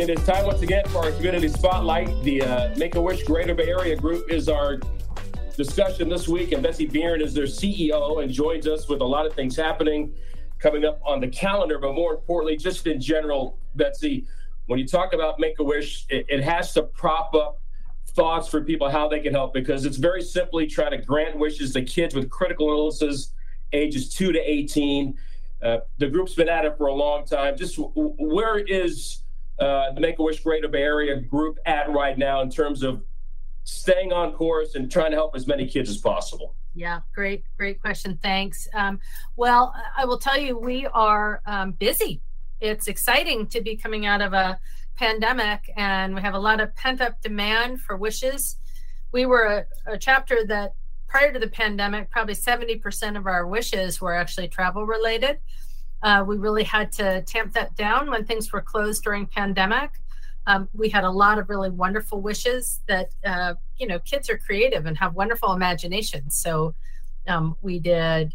It is time once again for our community spotlight. The uh, Make a Wish Greater Bay Area group is our discussion this week, and Betsy Biern is their CEO and joins us with a lot of things happening coming up on the calendar. But more importantly, just in general, Betsy, when you talk about Make a Wish, it, it has to prop up thoughts for people how they can help because it's very simply trying to grant wishes to kids with critical illnesses ages 2 to 18 uh, the group's been at it for a long time just w- where is uh, the make-a-wish greater bay area group at right now in terms of staying on course and trying to help as many kids as possible yeah great great question thanks um, well i will tell you we are um, busy it's exciting to be coming out of a pandemic and we have a lot of pent up demand for wishes. We were a, a chapter that prior to the pandemic, probably 70% of our wishes were actually travel related. Uh, we really had to tamp that down when things were closed during pandemic. Um, we had a lot of really wonderful wishes that uh, you know kids are creative and have wonderful imaginations. So um, we did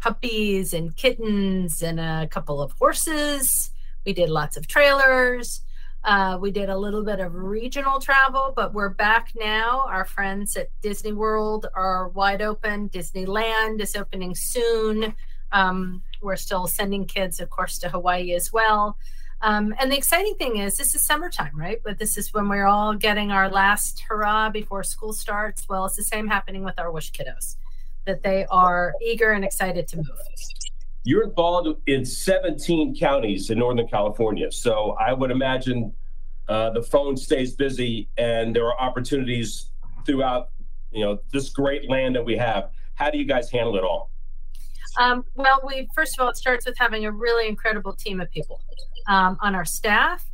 puppies and kittens and a couple of horses. We did lots of trailers. Uh, we did a little bit of regional travel, but we're back now. Our friends at Disney World are wide open. Disneyland is opening soon. Um, we're still sending kids, of course, to Hawaii as well. Um, and the exciting thing is, this is summertime, right? But this is when we're all getting our last hurrah before school starts. Well, it's the same happening with our Wish kiddos, that they are eager and excited to move. You're involved in 17 counties in Northern California. So I would imagine uh, the phone stays busy and there are opportunities throughout, you know, this great land that we have. How do you guys handle it all? Um, well, we first of all, it starts with having a really incredible team of people um, on our staff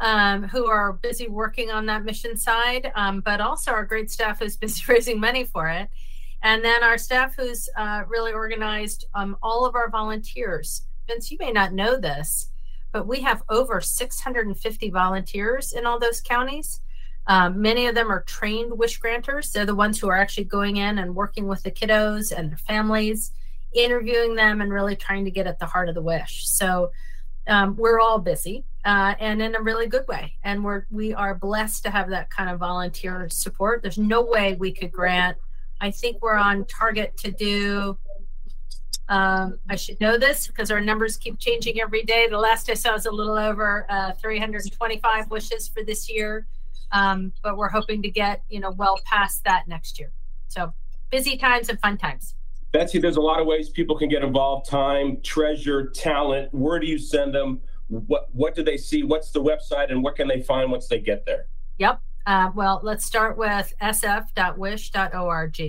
um, who are busy working on that mission side, um, but also our great staff who's busy raising money for it. And then our staff who's uh, really organized um, all of our volunteers. Vince, you may not know this, but we have over 650 volunteers in all those counties. Um, many of them are trained wish granters. They're the ones who are actually going in and working with the kiddos and their families, interviewing them, and really trying to get at the heart of the wish. So um, we're all busy uh, and in a really good way. And we're we are blessed to have that kind of volunteer support. There's no way we could grant I think we're on target to do. Um, I should know this because our numbers keep changing every day. The last I saw was a little over uh, 325 wishes for this year, um, but we're hoping to get you know well past that next year. So busy times and fun times. Betsy, there's a lot of ways people can get involved: time, treasure, talent. Where do you send them? What what do they see? What's the website, and what can they find once they get there? Yep. Uh, well, let's start with sf.wish.org.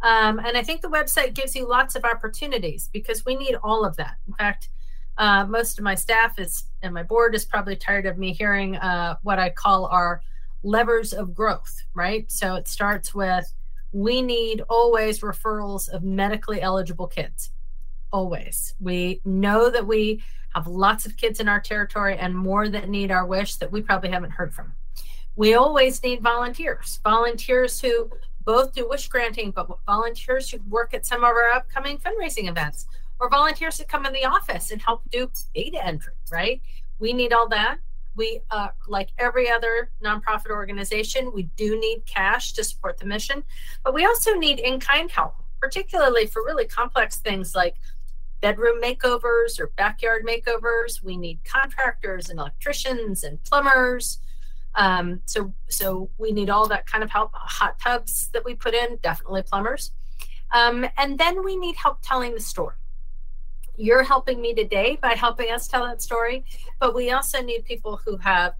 Um, and I think the website gives you lots of opportunities because we need all of that. In fact, uh, most of my staff is and my board is probably tired of me hearing uh, what I call our levers of growth, right? So it starts with we need always referrals of medically eligible kids. Always. We know that we have lots of kids in our territory and more that need our wish that we probably haven't heard from we always need volunteers, volunteers who both do wish granting, but volunteers who work at some of our upcoming fundraising events, or volunteers who come in the office and help do data entry, right? We need all that. We, uh, like every other nonprofit organization, we do need cash to support the mission, but we also need in kind help, particularly for really complex things like bedroom makeovers or backyard makeovers. We need contractors and electricians and plumbers um, so so we need all that kind of help. Hot tubs that we put in, definitely plumbers. Um, and then we need help telling the story. You're helping me today by helping us tell that story, but we also need people who have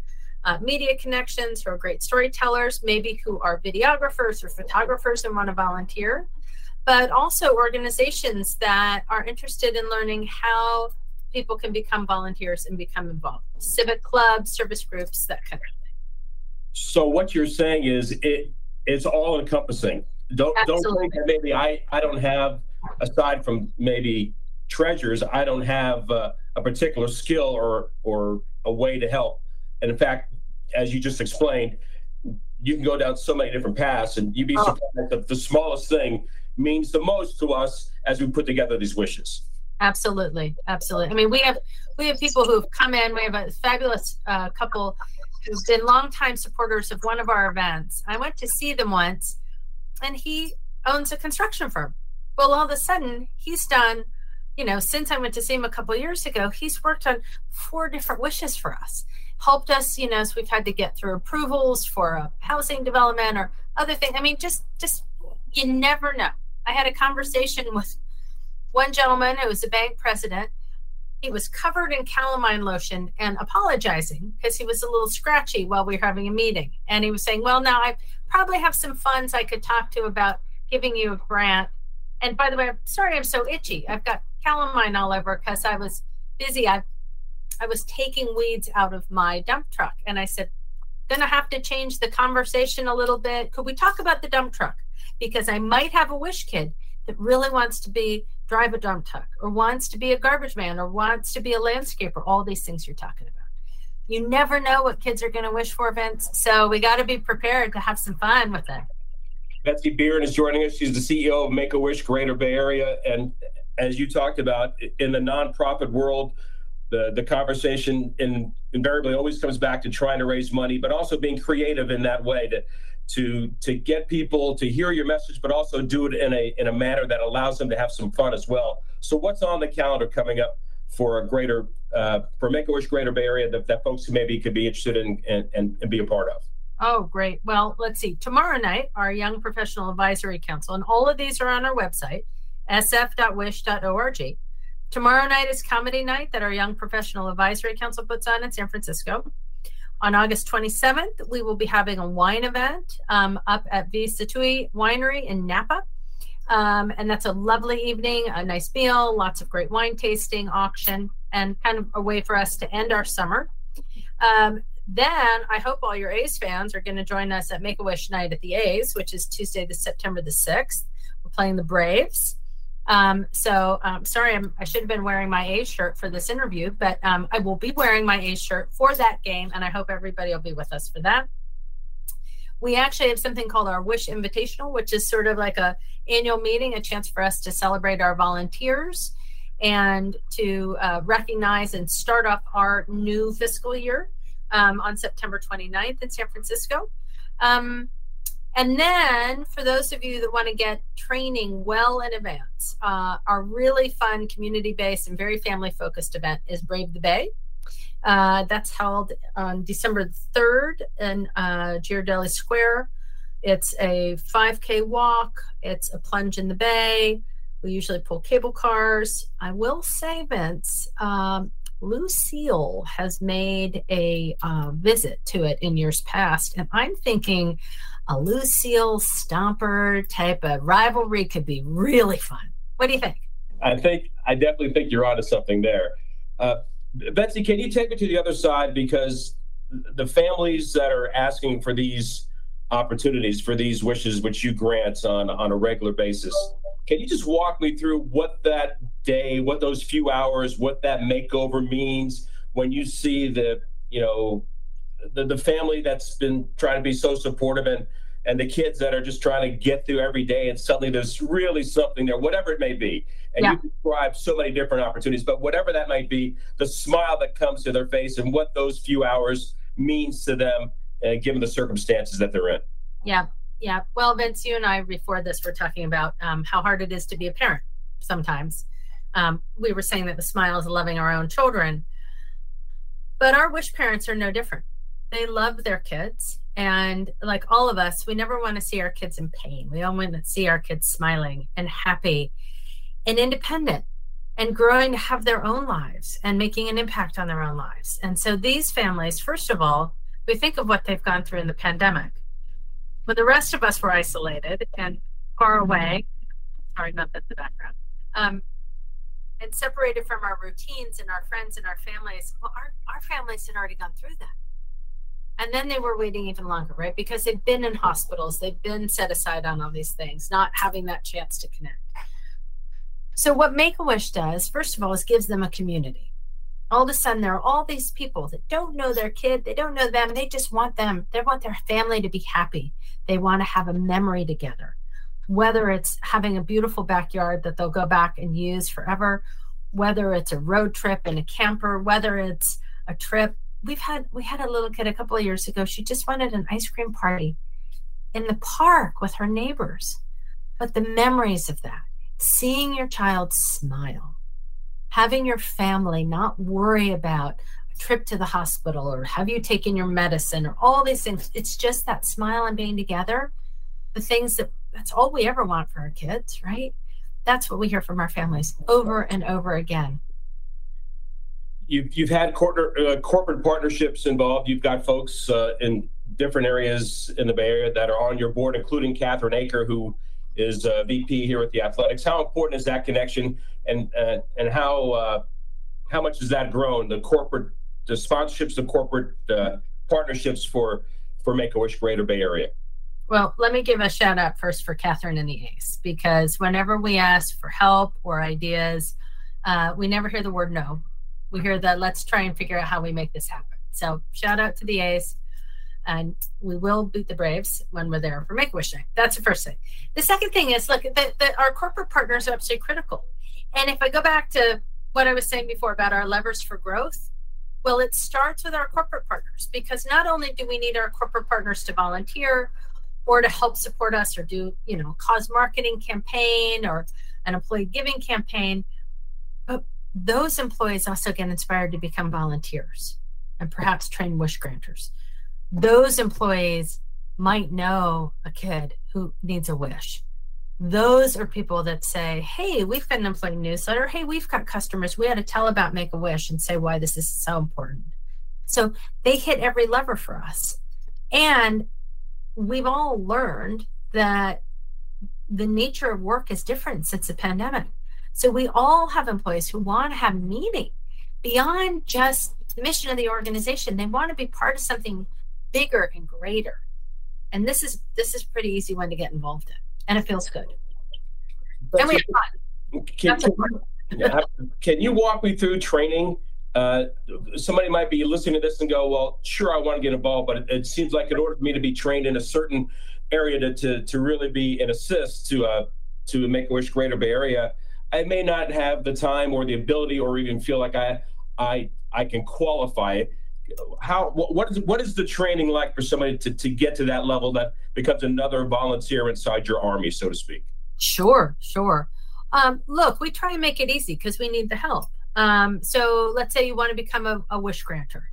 uh, media connections, who are great storytellers, maybe who are videographers or photographers and want to volunteer, but also organizations that are interested in learning how people can become volunteers and become involved. Civic clubs, service groups, that kind of thing. so what you're saying is it it's all encompassing. Don't Absolutely. don't think that maybe I I don't have aside from maybe treasures I don't have uh, a particular skill or or a way to help. And in fact, as you just explained, you can go down so many different paths, and you'd be oh. surprised that the smallest thing means the most to us as we put together these wishes. Absolutely, absolutely. I mean, we have we have people who've come in. We have a fabulous uh, couple who've been longtime supporters of one of our events. I went to see them once, and he owns a construction firm. Well, all of a sudden, he's done. You know, since I went to see him a couple years ago, he's worked on four different wishes for us. Helped us, you know, as we've had to get through approvals for a housing development or other things. I mean, just just you never know. I had a conversation with one gentleman who was a bank president. He was covered in calamine lotion and apologizing because he was a little scratchy while we were having a meeting. And he was saying, Well, now I probably have some funds I could talk to about giving you a grant. And by the way, I'm sorry I'm so itchy. I've got calamine all over because I was busy. I I was taking weeds out of my dump truck. And I said, gonna have to change the conversation a little bit. Could we talk about the dump truck? Because I might have a wish kid that really wants to be drive a dump truck or wants to be a garbage man or wants to be a landscaper, all these things you're talking about. You never know what kids are going to wish for, Vince. So we got to be prepared to have some fun with it. Betsy Biern is joining us. She's the CEO of Make a Wish Greater Bay Area. And as you talked about in the nonprofit world, the, the conversation in, invariably always comes back to trying to raise money, but also being creative in that way to to to get people to hear your message, but also do it in a in a manner that allows them to have some fun as well. So, what's on the calendar coming up for a greater uh, for Make a Wish Greater Bay Area that, that folks maybe could be interested in and, and, and be a part of? Oh, great. Well, let's see. Tomorrow night, our Young Professional Advisory Council, and all of these are on our website, sf.wish.org. Tomorrow night is comedy night that our Young Professional Advisory Council puts on in San Francisco. On August 27th, we will be having a wine event um, up at V Winery in Napa. Um, and that's a lovely evening, a nice meal, lots of great wine tasting, auction, and kind of a way for us to end our summer. Um, then I hope all your A's fans are going to join us at Make a Wish Night at the A's, which is Tuesday, the September the 6th. We're playing the Braves. Um, so um, sorry, I'm, i should have been wearing my A shirt for this interview, but um, I will be wearing my A shirt for that game, and I hope everybody will be with us for that. We actually have something called our Wish Invitational, which is sort of like a annual meeting, a chance for us to celebrate our volunteers and to uh, recognize and start off our new fiscal year um, on September 29th in San Francisco. Um, and then, for those of you that want to get training well in advance, uh, our really fun community based and very family focused event is Brave the Bay. Uh, that's held on December 3rd in uh, Ghirardelli Square. It's a 5K walk, it's a plunge in the bay. We usually pull cable cars. I will say, Vince, um, Lucille has made a uh, visit to it in years past, and I'm thinking a Lucille Stomper type of rivalry could be really fun. What do you think? I think I definitely think you're onto something there. Uh, Betsy, can you take it to the other side because the families that are asking for these opportunities, for these wishes, which you grant on on a regular basis, can you just walk me through what that day, what those few hours, what that makeover means when you see the you know the, the family that's been trying to be so supportive and and the kids that are just trying to get through every day and suddenly there's really something there whatever it may be. And yeah. you describe so many different opportunities but whatever that might be the smile that comes to their face and what those few hours means to them uh, given the circumstances that they're in. Yeah yeah. Well vince you and i before this were talking about um, how hard it is to be a parent sometimes. Um, we were saying that the smile is loving our own children but our wish parents are no different they love their kids. And like all of us we never want to see our kids in pain. We all want to see our kids smiling and happy and independent and growing to have their own lives and making an impact on their own lives. And so these families first of all we think of what they've gone through in the pandemic. When the rest of us were isolated and far away sorry about that the background um, and separated from our routines and our friends and our families well our, our families had already gone through that and then they were waiting even longer, right? Because they've been in hospitals, they've been set aside on all these things, not having that chance to connect. So, what Make a Wish does, first of all, is gives them a community. All of a sudden, there are all these people that don't know their kid, they don't know them, they just want them, they want their family to be happy. They want to have a memory together, whether it's having a beautiful backyard that they'll go back and use forever, whether it's a road trip in a camper, whether it's a trip. We've had we had a little kid a couple of years ago. She just wanted an ice cream party in the park with her neighbors. But the memories of that, seeing your child smile, having your family not worry about a trip to the hospital or have you taken your medicine or all these things. It's just that smile and being together. The things that that's all we ever want for our kids, right? That's what we hear from our families over and over again. You've, you've had corporate, uh, corporate partnerships involved. You've got folks uh, in different areas in the Bay Area that are on your board, including Catherine Aker, who is uh, VP here at the Athletics. How important is that connection, and uh, and how uh, how much has that grown? The corporate, the sponsorships, the corporate partnerships for for Make a Wish Greater Bay Area. Well, let me give a shout out first for Catherine and the A's because whenever we ask for help or ideas, uh, we never hear the word no. We hear the let's try and figure out how we make this happen. So shout out to the A's and we will beat the Braves when we're there for Make a Wish. That's the first thing. The second thing is look, that our corporate partners are absolutely critical. And if I go back to what I was saying before about our levers for growth, well, it starts with our corporate partners because not only do we need our corporate partners to volunteer or to help support us or do, you know, cause marketing campaign or an employee giving campaign, but those employees also get inspired to become volunteers and perhaps train wish granters those employees might know a kid who needs a wish. Those are people that say, Hey, we've got an employee newsletter. Hey, we've got customers. We had to tell about Make a Wish and say why this is so important. So they hit every lever for us. And we've all learned that the nature of work is different since the pandemic. So we all have employees who want to have meaning beyond just the mission of the organization. They want to be part of something bigger and greater. And this is this is pretty easy one to get involved in, and it feels good. But and we have fun. Can, can, can you walk me through training? Uh, somebody might be listening to this and go, "Well, sure, I want to get involved, but it, it seems like in order for me to be trained in a certain area to to, to really be an assist to uh, to Make a Wish Greater Bay Area, I may not have the time or the ability, or even feel like I I I can qualify. How what is what is the training like for somebody to, to get to that level that becomes another volunteer inside your army so to speak? Sure sure. Um, look we try and make it easy because we need the help. Um, so let's say you want to become a, a wish granter.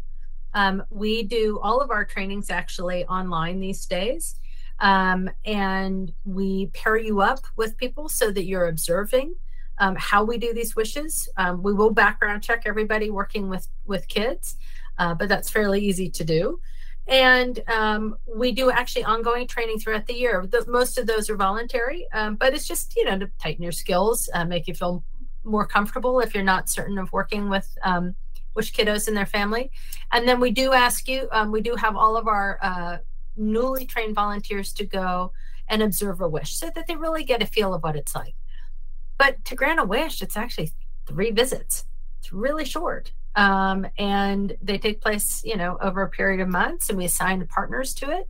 Um, we do all of our trainings actually online these days. Um, and we pair you up with people so that you're observing um, how we do these wishes um, we will background check everybody working with with kids uh, but that's fairly easy to do. And um, we do actually ongoing training throughout the year. The, most of those are voluntary, um, but it's just, you know, to tighten your skills, uh, make you feel more comfortable if you're not certain of working with um, wish kiddos and their family. And then we do ask you, um, we do have all of our uh, newly trained volunteers to go and observe a wish so that they really get a feel of what it's like. But to grant a wish, it's actually three visits. It's really short. Um, and they take place you know over a period of months and we assign partners to it.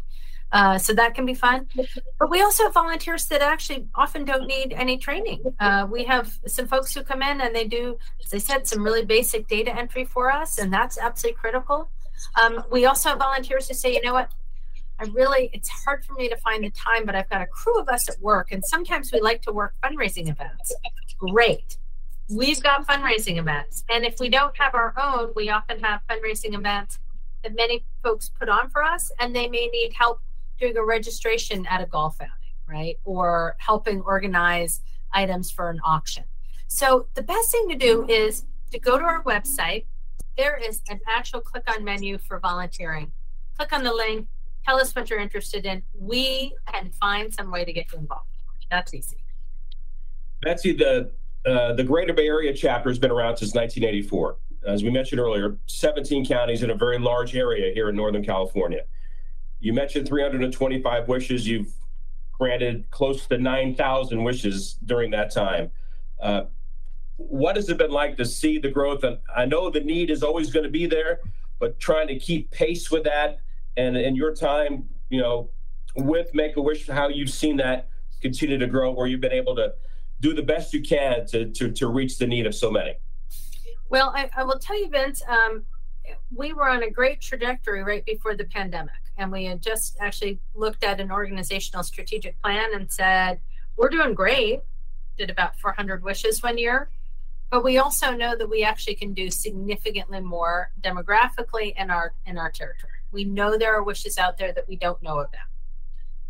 Uh, so that can be fun. But we also have volunteers that actually often don't need any training. Uh, we have some folks who come in and they do as i said some really basic data entry for us and that's absolutely critical. Um, we also have volunteers who say you know what I really, it's hard for me to find the time, but I've got a crew of us at work, and sometimes we like to work fundraising events. Great we've got fundraising events. And if we don't have our own, we often have fundraising events that many folks put on for us, and they may need help doing a registration at a golf outing, right? Or helping organize items for an auction. So the best thing to do is to go to our website. There is an actual click on menu for volunteering. Click on the link, tell us what you're interested in. We can find some way to get you involved. That's easy. Betsy, the uh, the Greater Bay Area chapter has been around since 1984. As we mentioned earlier, 17 counties in a very large area here in Northern California. You mentioned 325 wishes. You've granted close to 9,000 wishes during that time. Uh, what has it been like to see the growth? And I know the need is always going to be there, but trying to keep pace with that and in your time, you know, with Make a Wish, how you've seen that continue to grow, where you've been able to do the best you can to, to, to reach the need of so many. Well, I, I will tell you, Vince, um, we were on a great trajectory right before the pandemic. And we had just actually looked at an organizational strategic plan and said, we're doing great. Did about 400 wishes one year. But we also know that we actually can do significantly more demographically in our in our territory. We know there are wishes out there that we don't know about.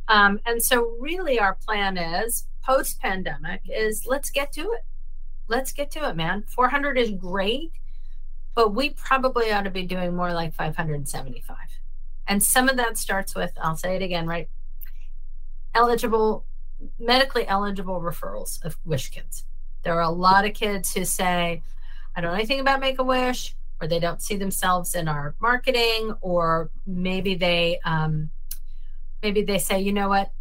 Um, and so really our plan is post pandemic is let's get to it. Let's get to it, man. 400 is great but we probably ought to be doing more like 575. And some of that starts with, I'll say it again, right? Eligible, medically eligible referrals of wish kids. There are a lot of kids who say, I don't know anything about Make a Wish, or they don't see themselves in our marketing, or maybe they um, maybe they say, you know what,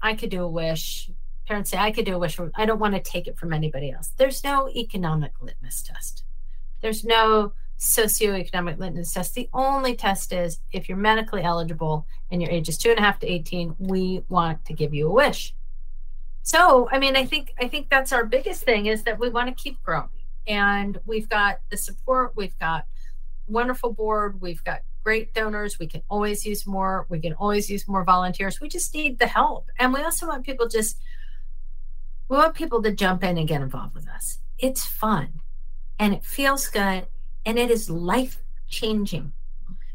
I could do a wish. Parents say I could do a wish. From, I don't want to take it from anybody else. There's no economic litmus test. There's no socioeconomic litmus test. The only test is if you're medically eligible and your age is two and a half to 18, we want to give you a wish. So, I mean, I think I think that's our biggest thing is that we want to keep growing. And we've got the support, we've got wonderful board, we've got great donors. We can always use more. We can always use more volunteers. We just need the help. And we also want people just we want people to jump in and get involved with us. It's fun and it feels good and it is life changing.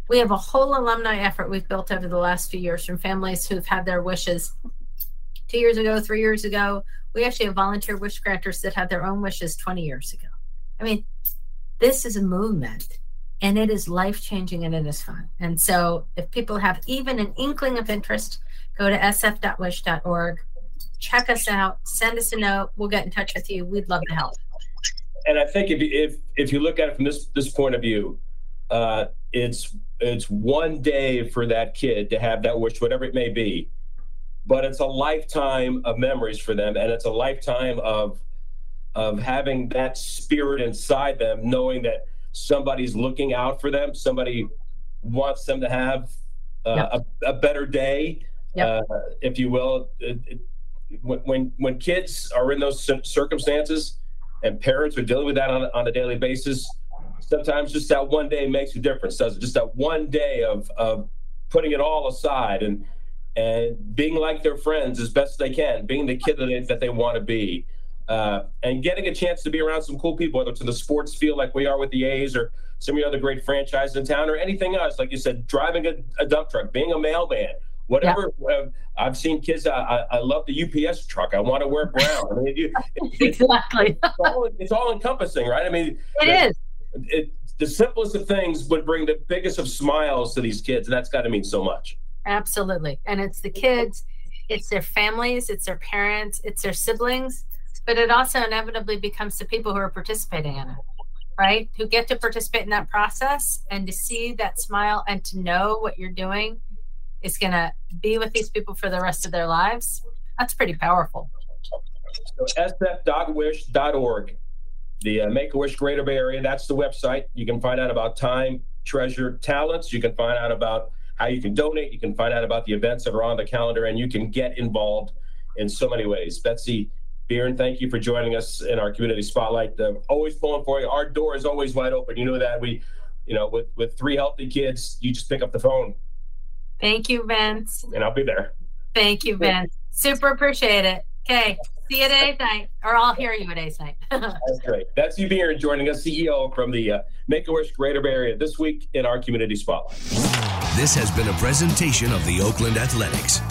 We have a whole alumni effort we've built over the last few years from families who've had their wishes two years ago, three years ago. We actually have volunteer wish granters that had their own wishes 20 years ago. I mean, this is a movement and it is life changing and it is fun. And so, if people have even an inkling of interest, go to sf.wish.org, check us out, send us a note. We'll get in touch with you. We'd love to help and I think if if if you look at it from this this point of view, uh, it's it's one day for that kid to have that wish, whatever it may be, but it's a lifetime of memories for them, and it's a lifetime of of having that spirit inside them, knowing that somebody's looking out for them, somebody wants them to have uh, yep. a, a, better day, yep. uh, if you will. It, it, when when kids are in those circumstances and parents are dealing with that on, on a daily basis, sometimes just that one day makes a difference, does it? Just that one day of, of putting it all aside and and being like their friends as best they can, being the kid that they, that they want to be, uh, and getting a chance to be around some cool people, whether it's in the sports field like we are with the A's or some of the other great franchises in town or anything else. Like you said, driving a, a dump truck, being a mailman, whatever. Yeah. Uh, I've seen kids. I, I, I, love the UPS truck. I want to wear brown. I mean, you, it, exactly. It's all, it's all, encompassing, right? I mean, it the, is. It, the simplest of things would bring the biggest of smiles to these kids, and that's got to mean so much. Absolutely, and it's the kids, it's their families, it's their parents, it's their siblings, but it also inevitably becomes the people who are participating in it right? Who get to participate in that process and to see that smile and to know what you're doing is going to be with these people for the rest of their lives, that's pretty powerful. So sf.wish.org, the uh, Make a Wish Greater Bay Area, that's the website. You can find out about time, treasure, talents. You can find out about how you can donate. You can find out about the events that are on the calendar, and you can get involved in so many ways. Betsy Biern, thank you for joining us in our community spotlight. Uh, always pulling for you. Our door is always wide open. You know that we, you know, with with three healthy kids, you just pick up the phone Thank you, Vince. And I'll be there. Thank you, Vince. Super appreciate it. Okay. See you at A's night, or I'll hear you at A's night. That's great. That's you here joining us, CEO from the uh, Make a Wish Greater Bay Area this week in our community spotlight. This has been a presentation of the Oakland Athletics.